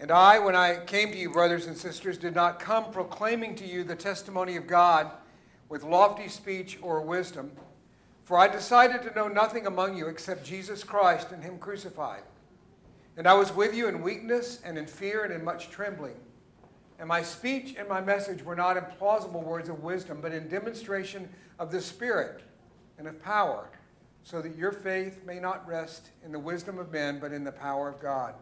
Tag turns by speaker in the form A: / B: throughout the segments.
A: And I, when I came to you, brothers and sisters, did not come proclaiming to you the testimony of God with lofty speech or wisdom, for I decided to know nothing among you except Jesus Christ and Him crucified. And I was with you in weakness and in fear and in much trembling. And my speech and my message were not in plausible words of wisdom, but in demonstration of the Spirit and of power, so that your faith may not rest in the wisdom of men, but in the power of God.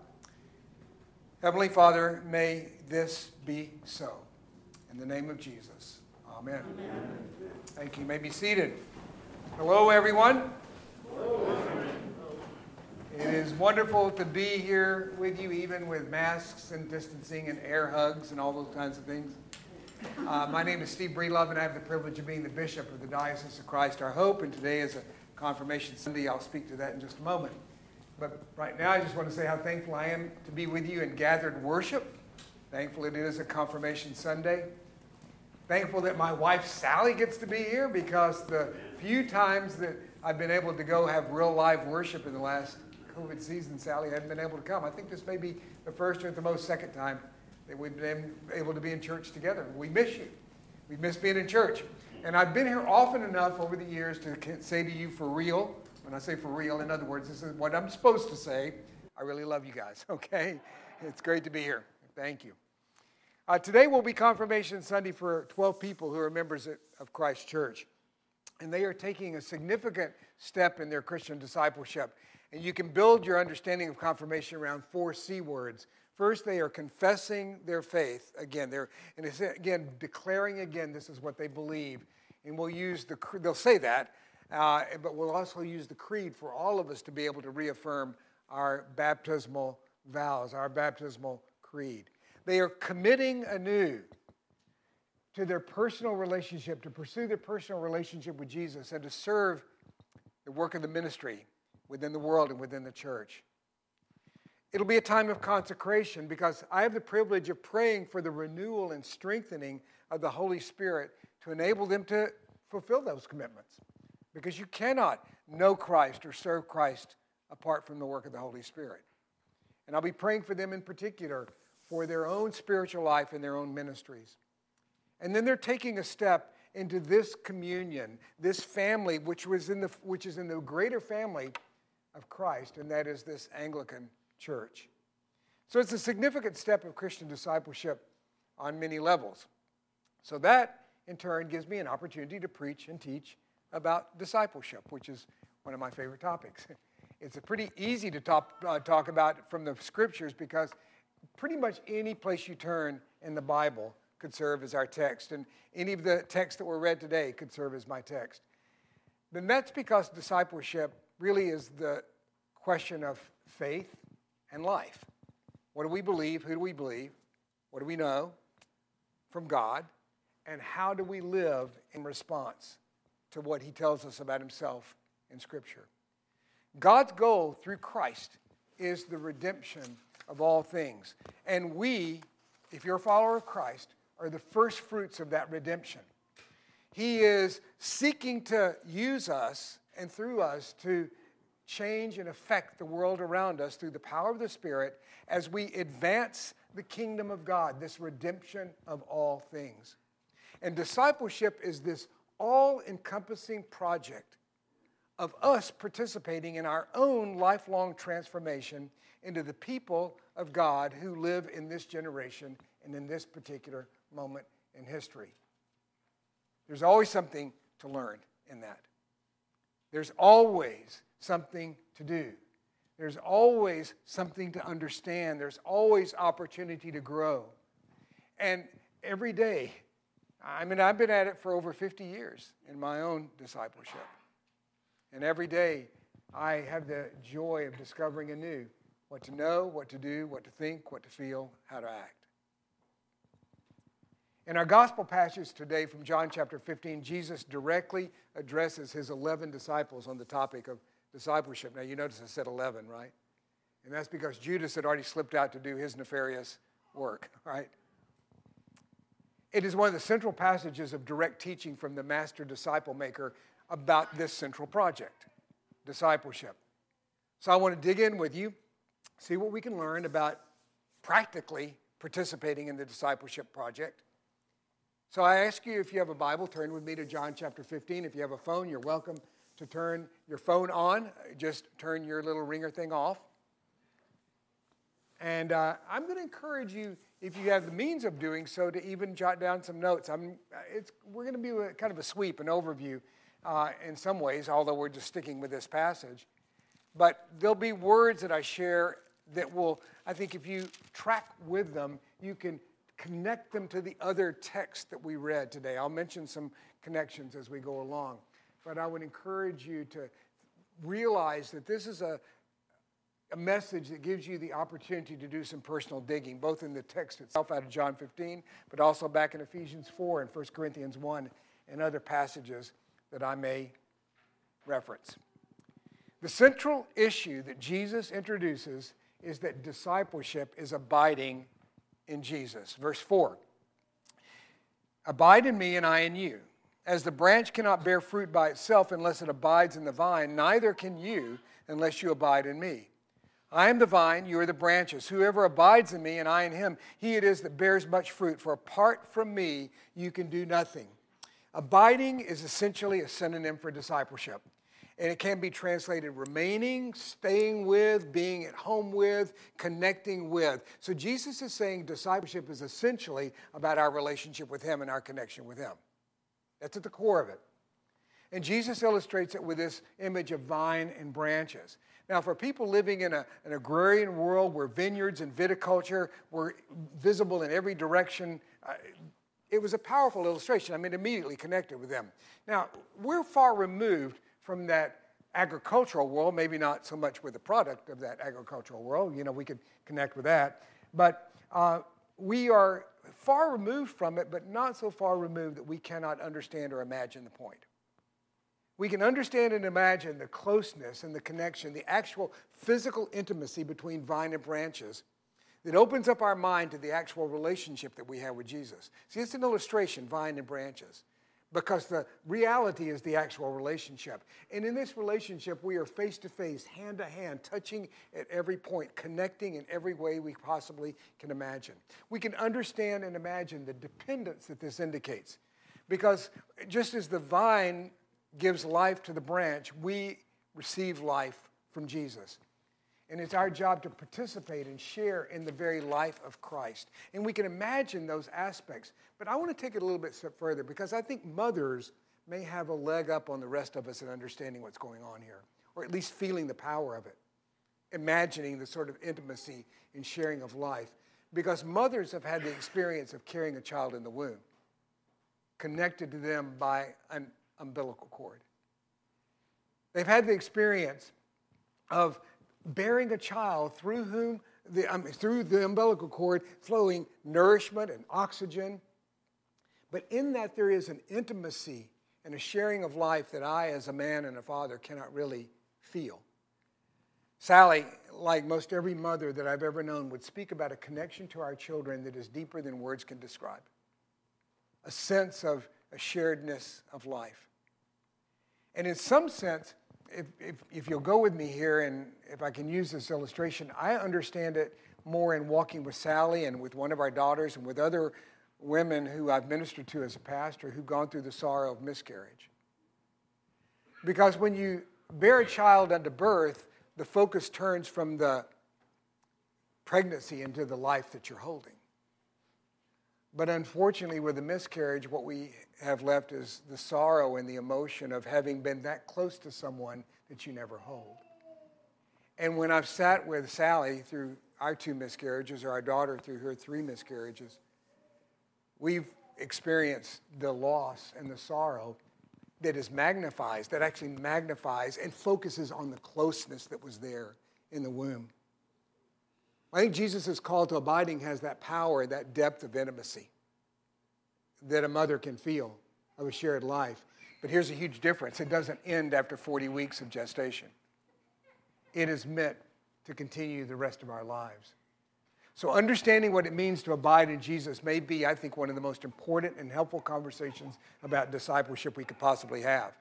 A: Heavenly Father, may this be so. In the name of Jesus. Amen. Amen. Thank you. You may be seated. Hello, everyone. Hello. It is wonderful to be here with you, even with masks and distancing and air hugs and all those kinds of things. Uh, my name is Steve Breedlove, and I have the privilege of being the bishop of the Diocese of Christ Our Hope. And today is a confirmation Sunday. I'll speak to that in just a moment. But right now, I just want to say how thankful I am to be with you in gathered worship. Thankful it is a confirmation Sunday. Thankful that my wife Sally gets to be here because the few times that I've been able to go have real live worship in the last COVID season, Sally hadn't been able to come. I think this may be the first or the most second time that we've been able to be in church together. We miss you. We miss being in church. And I've been here often enough over the years to say to you for real, when I say for real, in other words, this is what I'm supposed to say. I really love you guys, okay? It's great to be here. Thank you. Uh, today will be Confirmation Sunday for 12 people who are members of Christ Church. And they are taking a significant step in their Christian discipleship. And you can build your understanding of confirmation around four C words. First, they are confessing their faith. Again, they're and it's, again declaring again this is what they believe. And we'll use the they'll say that, uh, but we'll also use the creed for all of us to be able to reaffirm our baptismal vows, our baptismal creed. They are committing anew to their personal relationship, to pursue their personal relationship with Jesus, and to serve the work of the ministry within the world and within the church. It'll be a time of consecration because I have the privilege of praying for the renewal and strengthening of the Holy Spirit to enable them to fulfill those commitments because you cannot know Christ or serve Christ apart from the work of the Holy Spirit. And I'll be praying for them in particular for their own spiritual life and their own ministries. And then they're taking a step into this communion, this family, which, was in the, which is in the greater family of Christ, and that is this Anglican church. So it's a significant step of Christian discipleship on many levels. So that, in turn, gives me an opportunity to preach and teach about discipleship, which is one of my favorite topics. It's pretty easy to talk, uh, talk about from the scriptures because pretty much any place you turn in the Bible could serve as our text, and any of the texts that were read today could serve as my text. Then that's because discipleship really is the question of faith and life. What do we believe? Who do we believe? What do we know from God? And how do we live in response to what he tells us about himself in Scripture. God's goal through Christ is the redemption of all things. And we, if you're a follower of Christ, are the first fruits of that redemption. He is seeking to use us and through us to change and affect the world around us through the power of the Spirit as we advance the kingdom of God, this redemption of all things. And discipleship is this all encompassing project of us participating in our own lifelong transformation into the people of God who live in this generation and in this particular moment in history. There's always something to learn in that. There's always something to do. There's always something to understand. There's always opportunity to grow. And every day, I mean, I've been at it for over 50 years in my own discipleship. And every day I have the joy of discovering anew what to know, what to do, what to think, what to feel, how to act. In our gospel passage today from John chapter 15, Jesus directly addresses his 11 disciples on the topic of discipleship. Now, you notice I said 11, right? And that's because Judas had already slipped out to do his nefarious work, right? It is one of the central passages of direct teaching from the master disciple maker about this central project discipleship. So I want to dig in with you, see what we can learn about practically participating in the discipleship project. So I ask you if you have a Bible, turn with me to John chapter 15. If you have a phone, you're welcome to turn your phone on. Just turn your little ringer thing off. And uh, I'm going to encourage you, if you have the means of doing so, to even jot down some notes. I'm, it's, we're going to be a, kind of a sweep, an overview uh, in some ways, although we're just sticking with this passage. But there'll be words that I share that will, I think, if you track with them, you can connect them to the other text that we read today. I'll mention some connections as we go along. But I would encourage you to realize that this is a, a message that gives you the opportunity to do some personal digging, both in the text itself out of John 15, but also back in Ephesians 4 and 1 Corinthians 1 and other passages that I may reference. The central issue that Jesus introduces is that discipleship is abiding in Jesus. Verse 4 Abide in me, and I in you. As the branch cannot bear fruit by itself unless it abides in the vine, neither can you unless you abide in me. I am the vine, you are the branches. Whoever abides in me and I in him, he it is that bears much fruit. For apart from me, you can do nothing. Abiding is essentially a synonym for discipleship. And it can be translated remaining, staying with, being at home with, connecting with. So Jesus is saying discipleship is essentially about our relationship with Him and our connection with Him. That's at the core of it. And Jesus illustrates it with this image of vine and branches. Now, for people living in a, an agrarian world where vineyards and viticulture were visible in every direction, uh, it was a powerful illustration. I mean, immediately connected with them. Now, we're far removed from that agricultural world, maybe not so much with the product of that agricultural world. You know, we could connect with that. But uh, we are far removed from it, but not so far removed that we cannot understand or imagine the point. We can understand and imagine the closeness and the connection, the actual physical intimacy between vine and branches that opens up our mind to the actual relationship that we have with Jesus. See, it's an illustration, vine and branches, because the reality is the actual relationship. And in this relationship, we are face to face, hand to hand, touching at every point, connecting in every way we possibly can imagine. We can understand and imagine the dependence that this indicates. Because just as the vine gives life to the branch, we receive life from Jesus. And it's our job to participate and share in the very life of Christ. And we can imagine those aspects. But I want to take it a little bit further because I think mothers may have a leg up on the rest of us in understanding what's going on here, or at least feeling the power of it, imagining the sort of intimacy and sharing of life. Because mothers have had the experience of carrying a child in the womb, connected to them by an umbilical cord. They've had the experience of bearing a child through whom the, um, through the umbilical cord flowing nourishment and oxygen. But in that there is an intimacy and a sharing of life that I, as a man and a father, cannot really feel. Sally, like most every mother that I've ever known, would speak about a connection to our children that is deeper than words can describe. A sense of a sharedness of life. And in some sense, if, if, if, you'll go with me here, and if I can use this illustration, I understand it more in walking with Sally and with one of our daughters and with other women who I've ministered to as a pastor who've gone through the sorrow of miscarriage. Because when you bear a child unto birth, the focus turns from the pregnancy into the life that you're holding. But unfortunately, with a miscarriage, what we have left is the sorrow and the emotion of having been that close to someone that you never hold. And when I've sat with Sally through our two miscarriages, or our daughter through her three miscarriages, we've experienced the loss and the sorrow that is magnifies, that actually magnifies and focuses on the closeness that was there in the womb. I think Jesus' call to abiding has that power, that depth of intimacy that a mother can feel of a shared life. But here's a huge difference it doesn't end after 40 weeks of gestation, it is meant to continue the rest of our lives. So, understanding what it means to abide in Jesus may be, I think, one of the most important and helpful conversations about discipleship we could possibly have.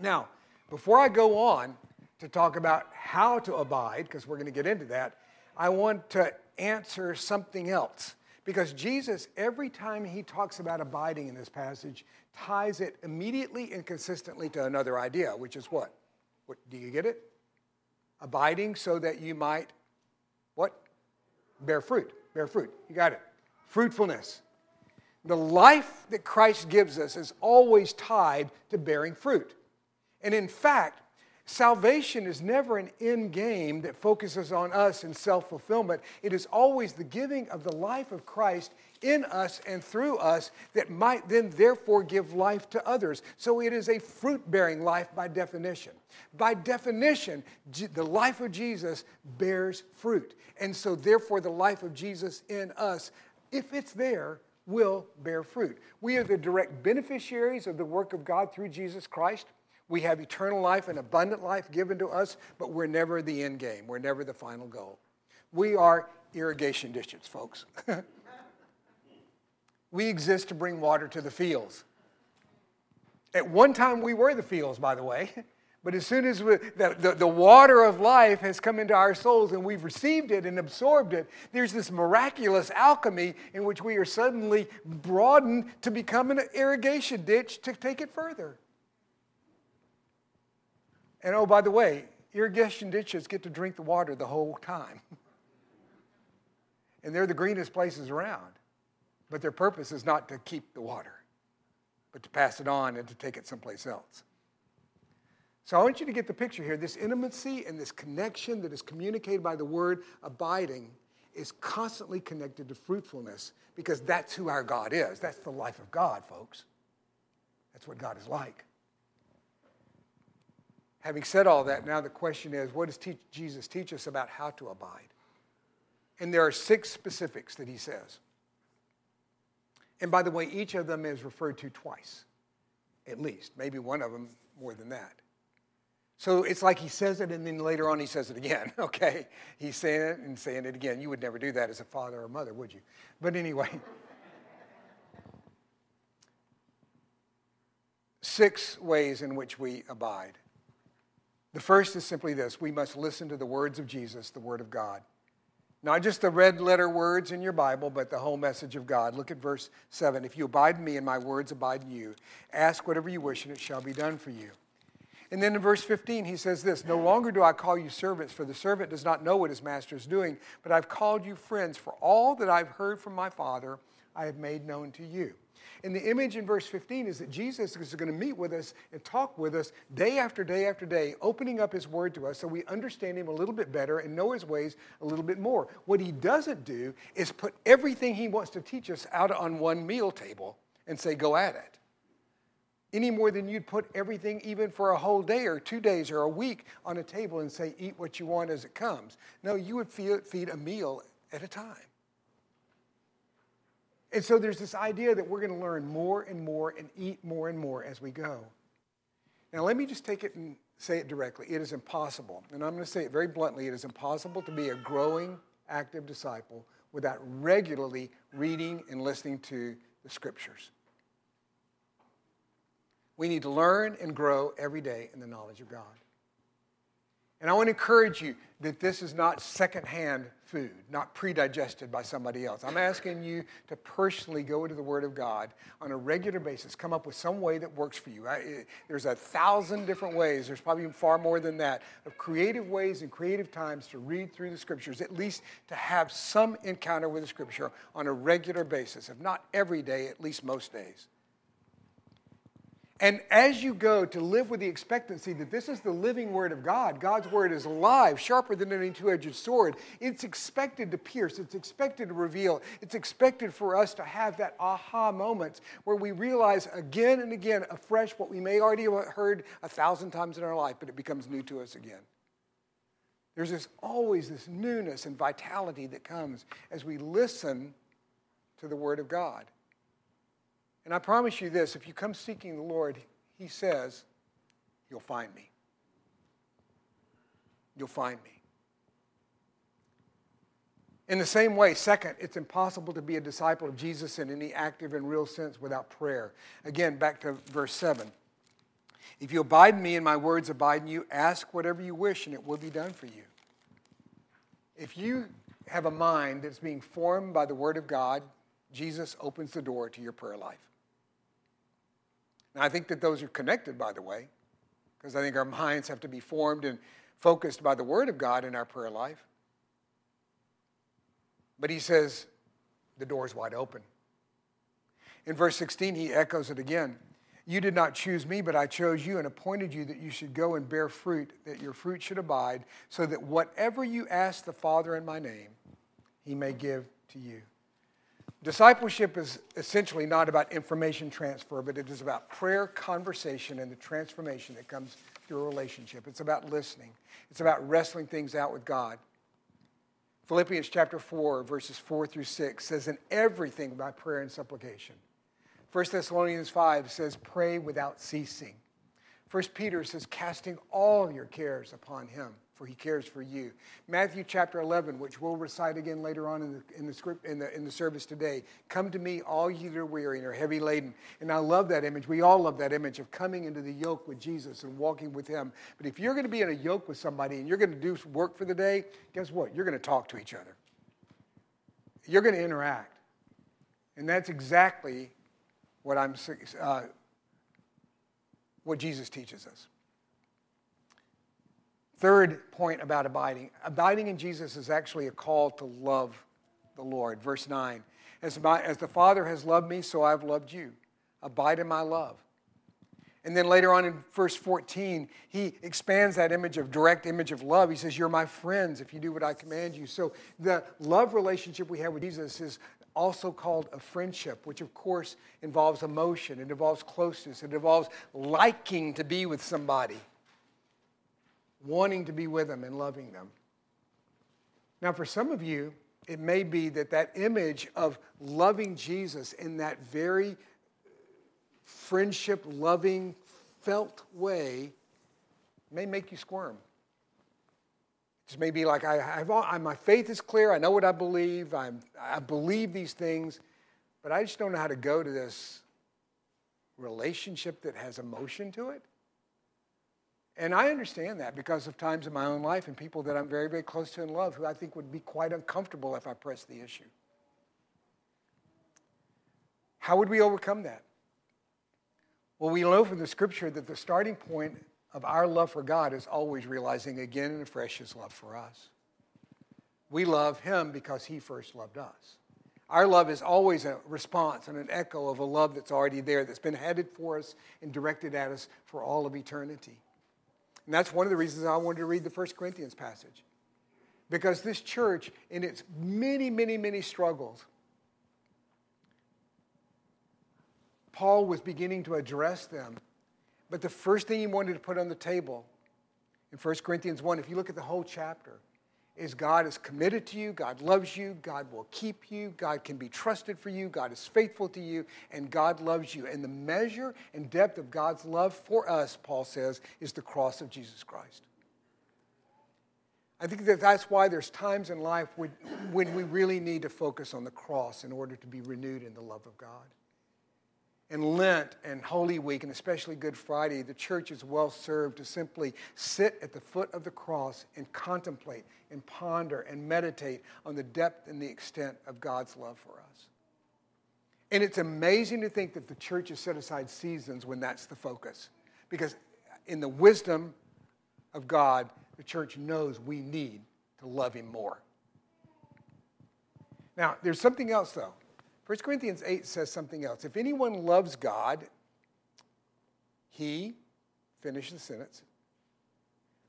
A: Now, before I go on to talk about how to abide, because we're going to get into that, I want to answer something else. Because Jesus, every time he talks about abiding in this passage, ties it immediately and consistently to another idea, which is what? what do you get it? Abiding so that you might, what? Bear fruit. Bear fruit. You got it. Fruitfulness. The life that Christ gives us is always tied to bearing fruit. And in fact, Salvation is never an end game that focuses on us and self fulfillment. It is always the giving of the life of Christ in us and through us that might then therefore give life to others. So it is a fruit bearing life by definition. By definition, the life of Jesus bears fruit. And so therefore, the life of Jesus in us, if it's there, will bear fruit. We are the direct beneficiaries of the work of God through Jesus Christ. We have eternal life and abundant life given to us, but we're never the end game. We're never the final goal. We are irrigation ditches, folks. we exist to bring water to the fields. At one time, we were the fields, by the way. But as soon as we, the, the, the, water of life has come into our souls and we've received it and absorbed it, there's this miraculous alchemy in which we are suddenly broadened to become an irrigation ditch to take it further. And oh, by the way, irrigation ditches get to drink the water the whole time. and they're the greenest places around. But their purpose is not to keep the water, but to pass it on and to take it someplace else. So I want you to get the picture here. This intimacy and this connection that is communicated by the word abiding is constantly connected to fruitfulness because that's who our God is. That's the life of God, folks. That's what God is like. Having said all that, now the question is what does Jesus teach us about how to abide? And there are six specifics that he says. And by the way, each of them is referred to twice, at least, maybe one of them more than that. So it's like he says it and then later on he says it again, okay? He's saying it and saying it again. You would never do that as a father or mother, would you? But anyway, six ways in which we abide. The first is simply this we must listen to the words of Jesus, the Word of God. Not just the red letter words in your Bible, but the whole message of God. Look at verse 7. If you abide in me and my words abide in you, ask whatever you wish and it shall be done for you. And then in verse 15, he says this No longer do I call you servants, for the servant does not know what his master is doing, but I've called you friends, for all that I've heard from my Father I have made known to you. And the image in verse 15 is that Jesus is going to meet with us and talk with us day after day after day, opening up his word to us so we understand him a little bit better and know his ways a little bit more. What he doesn't do is put everything he wants to teach us out on one meal table and say, go at it. Any more than you'd put everything, even for a whole day or two days or a week, on a table and say, eat what you want as it comes. No, you would feed a meal at a time. And so there's this idea that we're going to learn more and more and eat more and more as we go. Now, let me just take it and say it directly. It is impossible, and I'm going to say it very bluntly it is impossible to be a growing, active disciple without regularly reading and listening to the scriptures. We need to learn and grow every day in the knowledge of God. And I want to encourage you that this is not secondhand food, not predigested by somebody else. I'm asking you to personally go into the Word of God on a regular basis, come up with some way that works for you. I, eh, there's a thousand different ways, there's probably far more than that, of creative ways and creative times to read through the Scriptures, at least to have some encounter with the Scripture on a regular basis, if not every day, at least most days. And as you go to live with the expectancy that this is the living word of God, God's word is alive, sharper than any two edged sword, it's expected to pierce, it's expected to reveal, it's expected for us to have that aha moments where we realize again and again afresh what we may already have heard a thousand times in our life, but it becomes new to us again. There's this, always this newness and vitality that comes as we listen to the word of God. And I promise you this if you come seeking the Lord, He says, You'll find me. You'll find me. In the same way, second, it's impossible to be a disciple of Jesus in any active and real sense without prayer. Again, back to verse 7. If you abide in me and my words abide in you, ask whatever you wish and it will be done for you. If you have a mind that's being formed by the Word of God, Jesus opens the door to your prayer life. Now, I think that those are connected, by the way, because I think our minds have to be formed and focused by the Word of God in our prayer life. But he says, the door's wide open. In verse 16, he echoes it again. You did not choose me, but I chose you and appointed you that you should go and bear fruit, that your fruit should abide, so that whatever you ask the Father in my name, he may give to you. Discipleship is essentially not about information transfer, but it is about prayer, conversation, and the transformation that comes through a relationship. It's about listening, it's about wrestling things out with God. Philippians chapter 4, verses 4 through 6 says, In everything by prayer and supplication. 1 Thessalonians 5 says, Pray without ceasing. 1 Peter says, Casting all your cares upon him for he cares for you. Matthew chapter 11, which we'll recite again later on in the, in the, script, in the, in the service today. Come to me, all you that are weary and are heavy laden. And I love that image. We all love that image of coming into the yoke with Jesus and walking with him. But if you're going to be in a yoke with somebody and you're going to do work for the day, guess what? You're going to talk to each other. You're going to interact. And that's exactly what I'm uh, what Jesus teaches us. Third point about abiding abiding in Jesus is actually a call to love the Lord. Verse 9 As, my, as the Father has loved me, so I've loved you. Abide in my love. And then later on in verse 14, he expands that image of direct image of love. He says, You're my friends if you do what I command you. So the love relationship we have with Jesus is also called a friendship, which of course involves emotion, it involves closeness, it involves liking to be with somebody wanting to be with them and loving them. Now, for some of you, it may be that that image of loving Jesus in that very friendship, loving, felt way may make you squirm. It may be like, I, I, my faith is clear. I know what I believe. I'm, I believe these things, but I just don't know how to go to this relationship that has emotion to it. And I understand that because of times in my own life and people that I'm very, very close to and love who I think would be quite uncomfortable if I pressed the issue. How would we overcome that? Well, we know from the scripture that the starting point of our love for God is always realizing again and afresh his love for us. We love him because he first loved us. Our love is always a response and an echo of a love that's already there, that's been headed for us and directed at us for all of eternity. And that's one of the reasons I wanted to read the First Corinthians passage. Because this church, in its many, many, many struggles, Paul was beginning to address them. But the first thing he wanted to put on the table in 1 Corinthians 1, if you look at the whole chapter, is God is committed to you, God loves you, God will keep you, God can be trusted for you, God is faithful to you, and God loves you. And the measure and depth of God's love for us, Paul says, is the cross of Jesus Christ. I think that that's why there's times in life when, we really need to focus on the cross in order to be renewed in the love of God in Lent and Holy Week, and especially Good Friday, the church is well served to simply sit at the foot of the cross and contemplate and ponder and meditate on the depth and the extent of God's love for us. And it's amazing to think that the church has set aside seasons when that's the focus. Because in the wisdom of God, the church knows we need to love Him more. Now, there's something else, though. 1 Corinthians 8 says something else. If anyone loves God, he, finish the sentence.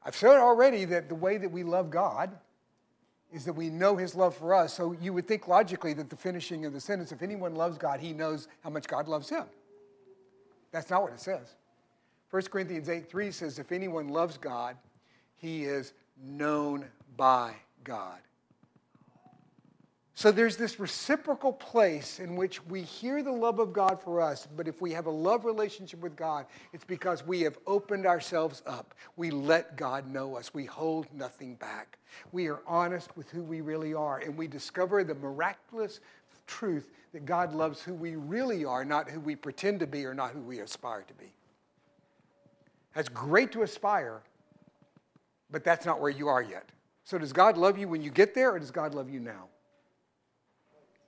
A: I've said already that the way that we love God is that we know his love for us. So you would think logically that the finishing of the sentence, if anyone loves God, he knows how much God loves him. That's not what it says. 1 Corinthians 8 3 says, If anyone loves God, he is known by God. So there's this reciprocal place in which we hear the love of God for us, but if we have a love relationship with God, it's because we have opened ourselves up. We let God know us. We hold nothing back. We are honest with who we really are, and we discover the miraculous truth that God loves who we really are, not who we pretend to be or not who we aspire to be. That's great to aspire, but that's not where you are yet. So, does God love you when you get there, or does God love you now?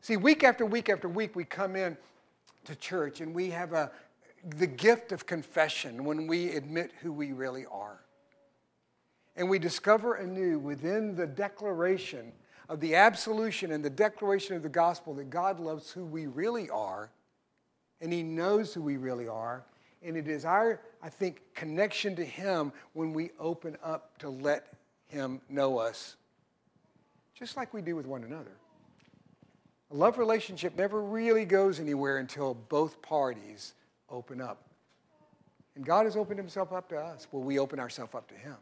A: See, week after week after week, we come in to church and we have a, the gift of confession when we admit who we really are. And we discover anew within the declaration of the absolution and the declaration of the gospel that God loves who we really are and He knows who we really are. And it is our, I think, connection to Him when we open up to let Him know us, just like we do with one another. A love relationship never really goes anywhere until both parties open up. And God has opened Himself up to us. Will we open ourselves up to Him?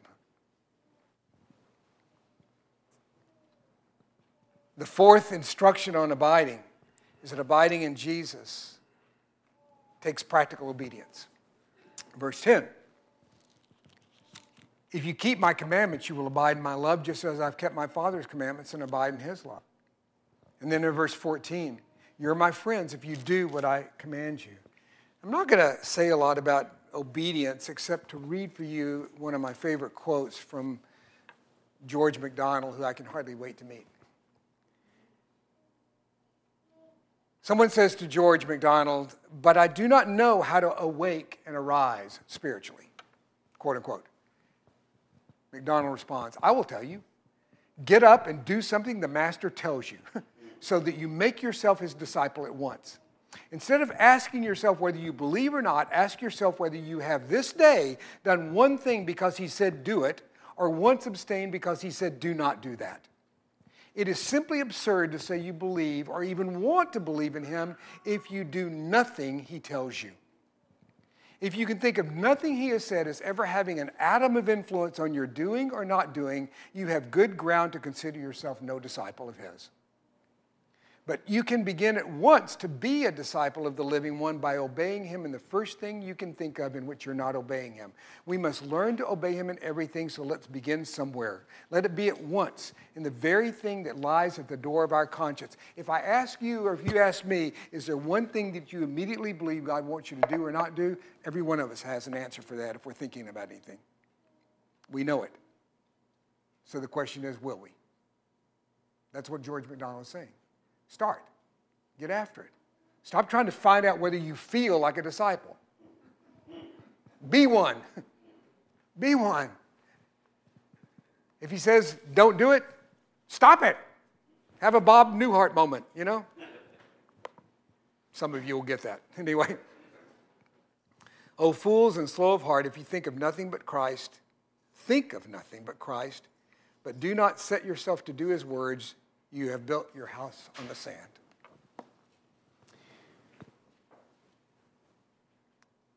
A: The fourth instruction on abiding is that abiding in Jesus takes practical obedience. Verse 10 If you keep my commandments, you will abide in my love, just as I've kept my Father's commandments and abide in his love. And then in verse 14, you're my friends if you do what I command you. I'm not going to say a lot about obedience except to read for you one of my favorite quotes from George MacDonald, who I can hardly wait to meet. Someone says to George MacDonald, but I do not know how to awake and arise spiritually, quote unquote. MacDonald responds, I will tell you. Get up and do something the master tells you so that you make yourself his disciple at once. Instead of asking yourself whether you believe or not, ask yourself whether you have this day done one thing because he said do it, or once abstained because he said do not do that. It is simply absurd to say you believe or even want to believe in him if you do nothing he tells you. If you can think of nothing he has said as ever having an atom of influence on your doing or not doing, you have good ground to consider yourself no disciple of his. But you can begin at once to be a disciple of the living one by obeying him in the first thing you can think of in which you're not obeying him. We must learn to obey him in everything, so let's begin somewhere. Let it be at once in the very thing that lies at the door of our conscience. If I ask you, or if you ask me, is there one thing that you immediately believe God wants you to do or not do? Every one of us has an answer for that if we're thinking about anything. We know it. So the question is, will we? That's what George MacDonald is saying. Start. Get after it. Stop trying to find out whether you feel like a disciple. Be one. Be one. If he says, don't do it, stop it. Have a Bob Newhart moment, you know? Some of you will get that. Anyway. O fools and slow of heart, if you think of nothing but Christ, think of nothing but Christ, but do not set yourself to do his words you have built your house on the sand.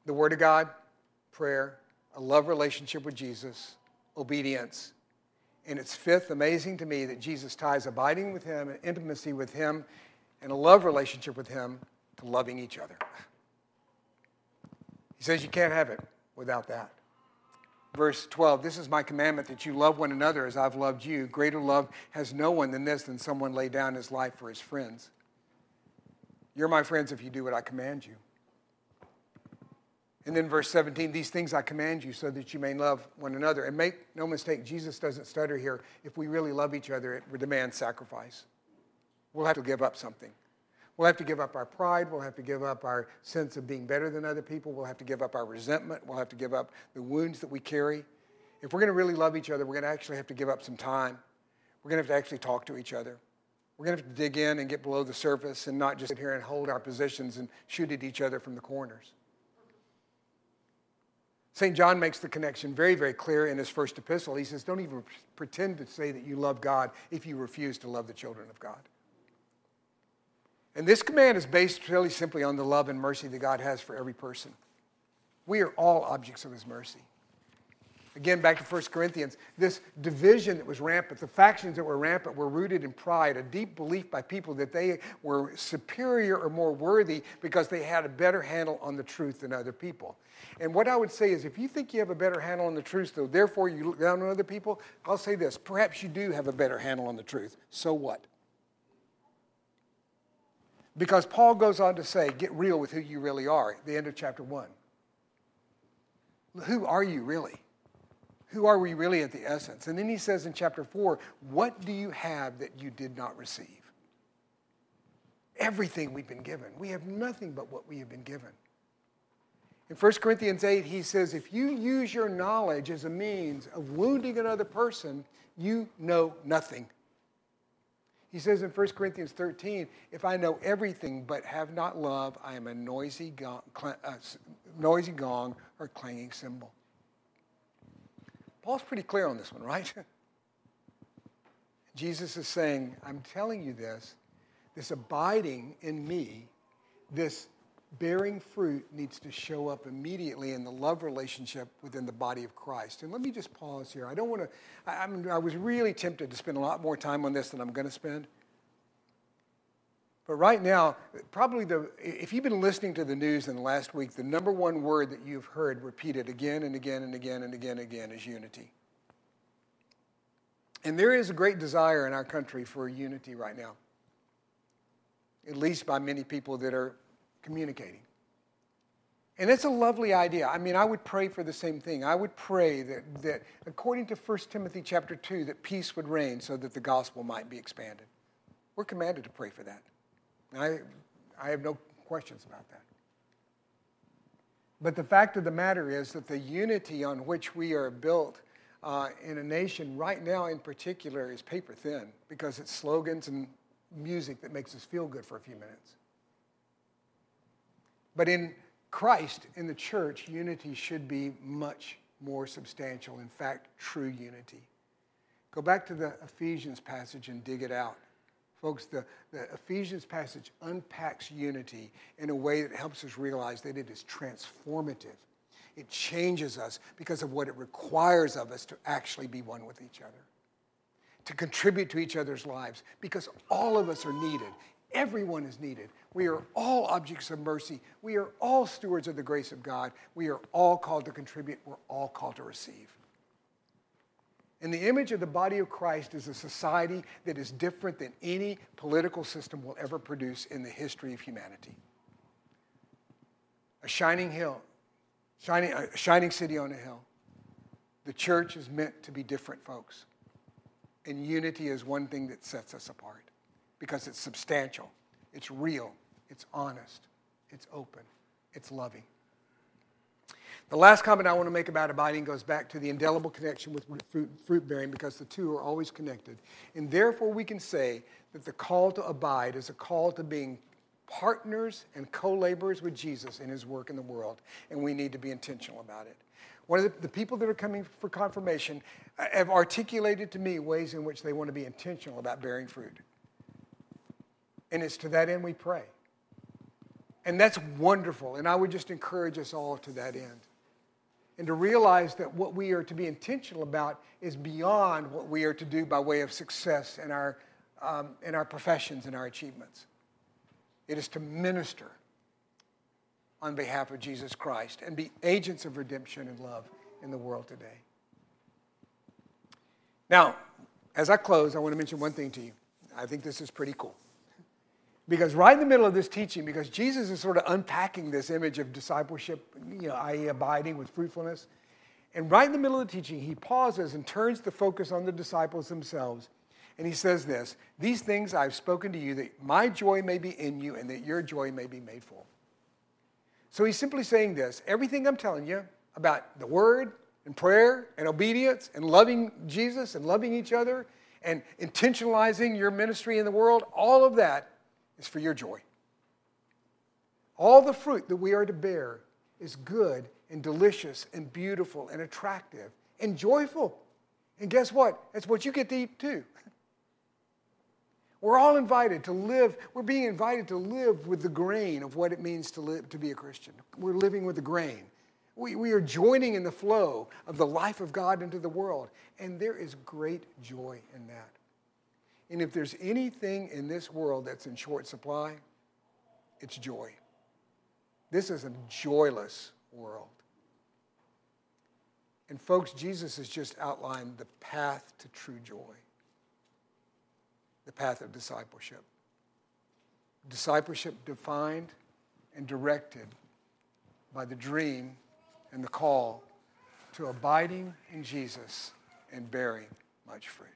A: The Word of God, prayer, a love relationship with Jesus, obedience. And it's fifth, amazing to me that Jesus ties abiding with Him and intimacy with Him and a love relationship with Him to loving each other. He says you can't have it without that verse 12 This is my commandment that you love one another as I've loved you. Greater love has no one than this, than someone lay down his life for his friends. You're my friends if you do what I command you. And then verse 17, these things I command you so that you may love one another. And make no mistake, Jesus doesn't stutter here. If we really love each other, it demands sacrifice. We'll have to give up something. We'll have to give up our pride. We'll have to give up our sense of being better than other people. We'll have to give up our resentment. We'll have to give up the wounds that we carry. If we're going to really love each other, we're going to actually have to give up some time. We're going to have to actually talk to each other. We're going to have to dig in and get below the surface and not just sit here and hold our positions and shoot at each other from the corners. St. John makes the connection very, very clear in his first epistle. He says, Don't even pretend to say that you love God if you refuse to love the children of God. And this command is based really simply on the love and mercy that God has for every person. We are all objects of his mercy. Again, back to 1 Corinthians, this division that was rampant, the factions that were rampant were rooted in pride, a deep belief by people that they were superior or more worthy because they had a better handle on the truth than other people. And what I would say is if you think you have a better handle on the truth, though, therefore you look down on other people, I'll say this perhaps you do have a better handle on the truth. So what? Because Paul goes on to say, get real with who you really are, at the end of chapter 1. Who are you really? Who are we really at the essence? And then he says in chapter 4, What do you have that you did not receive? Everything we've been given. We have nothing but what we have been given. In 1 Corinthians 8, he says, If you use your knowledge as a means of wounding another person, you know nothing. He says in 1 Corinthians 13, If I know everything but have not love, I am a noisy gong, uh, noisy gong or clanging cymbal. Paul's pretty clear on this one, right? Jesus is saying, I'm telling you this, this abiding in me, this bearing fruit needs to show up immediately in the love relationship within the body of Christ. And let me just pause here. I don't want to, I, I was really tempted to spend a lot more time on this than I'm going to spend. But right now, probably the, if you've been listening to the news in the last week, the number one word that you've heard repeated again and again and again and again and again is unity. And there is a great desire in our country for unity right now, at least by many people that are communicating. And it's a lovely idea. I mean, I would pray for the same thing. I would pray that, that according to 1 Timothy chapter 2, that peace would reign so that the gospel might be expanded. We're commanded to pray for that. I, I have no questions about that. But the fact of the matter is that the unity on which we are built uh, in a nation right now in particular is paper thin because it's slogans and music that makes us feel good for a few minutes. But in Christ, in the church, unity should be much more substantial. In fact, true unity. Go back to the Ephesians passage and dig it out. Folks, the, the Ephesians passage unpacks unity in a way that helps us realize that it is transformative. It changes us because of what it requires of us to actually be one with each other, to contribute to each other's lives, because all of us are needed. Everyone is needed. We are all objects of mercy. We are all stewards of the grace of God. We are all called to contribute. We're all called to receive. And the image of the body of Christ is a society that is different than any political system will ever produce in the history of humanity. A shining hill, shining, a shining city on a hill. The church is meant to be different, folks. And unity is one thing that sets us apart because it's substantial, it's real, it's honest, it's open, it's loving. The last comment I want to make about abiding goes back to the indelible connection with fruit, fruit, bearing because the two are always connected. And therefore, we can say that the call to abide is a call to being partners and co laborers with Jesus in his work in the world. And we need to be intentional about it. One of the, the people that are coming for confirmation uh, have articulated to me ways in which they want to be intentional about bearing fruit. And it's to that end we pray. And that's wonderful. And I would just encourage us all to that end and to realize that what we are to be intentional about is beyond what we are to do by way of success in our, um, in our professions and our achievements. It is to minister on behalf of Jesus Christ and be agents of redemption and love in the world today. Now, as I close, I want to mention one thing to you. I think this is pretty cool. Because right in the middle of this teaching, because Jesus is sort of unpacking this image of discipleship, you know, i.e., abiding with fruitfulness. And right in the middle of the teaching, he pauses and turns the focus on the disciples themselves. And he says this These things I've spoken to you, that my joy may be in you and that your joy may be made full. So he's simply saying this everything I'm telling you about the word and prayer and obedience and loving Jesus and loving each other and intentionalizing your ministry in the world, all of that is for your joy. All the fruit that we are to bear is good and delicious and beautiful and attractive and joyful. And guess what? That's what you get to eat too. We're all invited to live, we're being invited to live with the grain of what it means to live to be a Christian. We're living with the grain. We, we are joining in the flow of the life of God into the world. And there is great joy in that. And if there's anything in this world that's in short supply, it's joy. This is a joyless world. And folks, Jesus has just outlined the path to true joy, the path of discipleship. Discipleship defined and directed by the dream and the call to abiding in Jesus and bearing much fruit.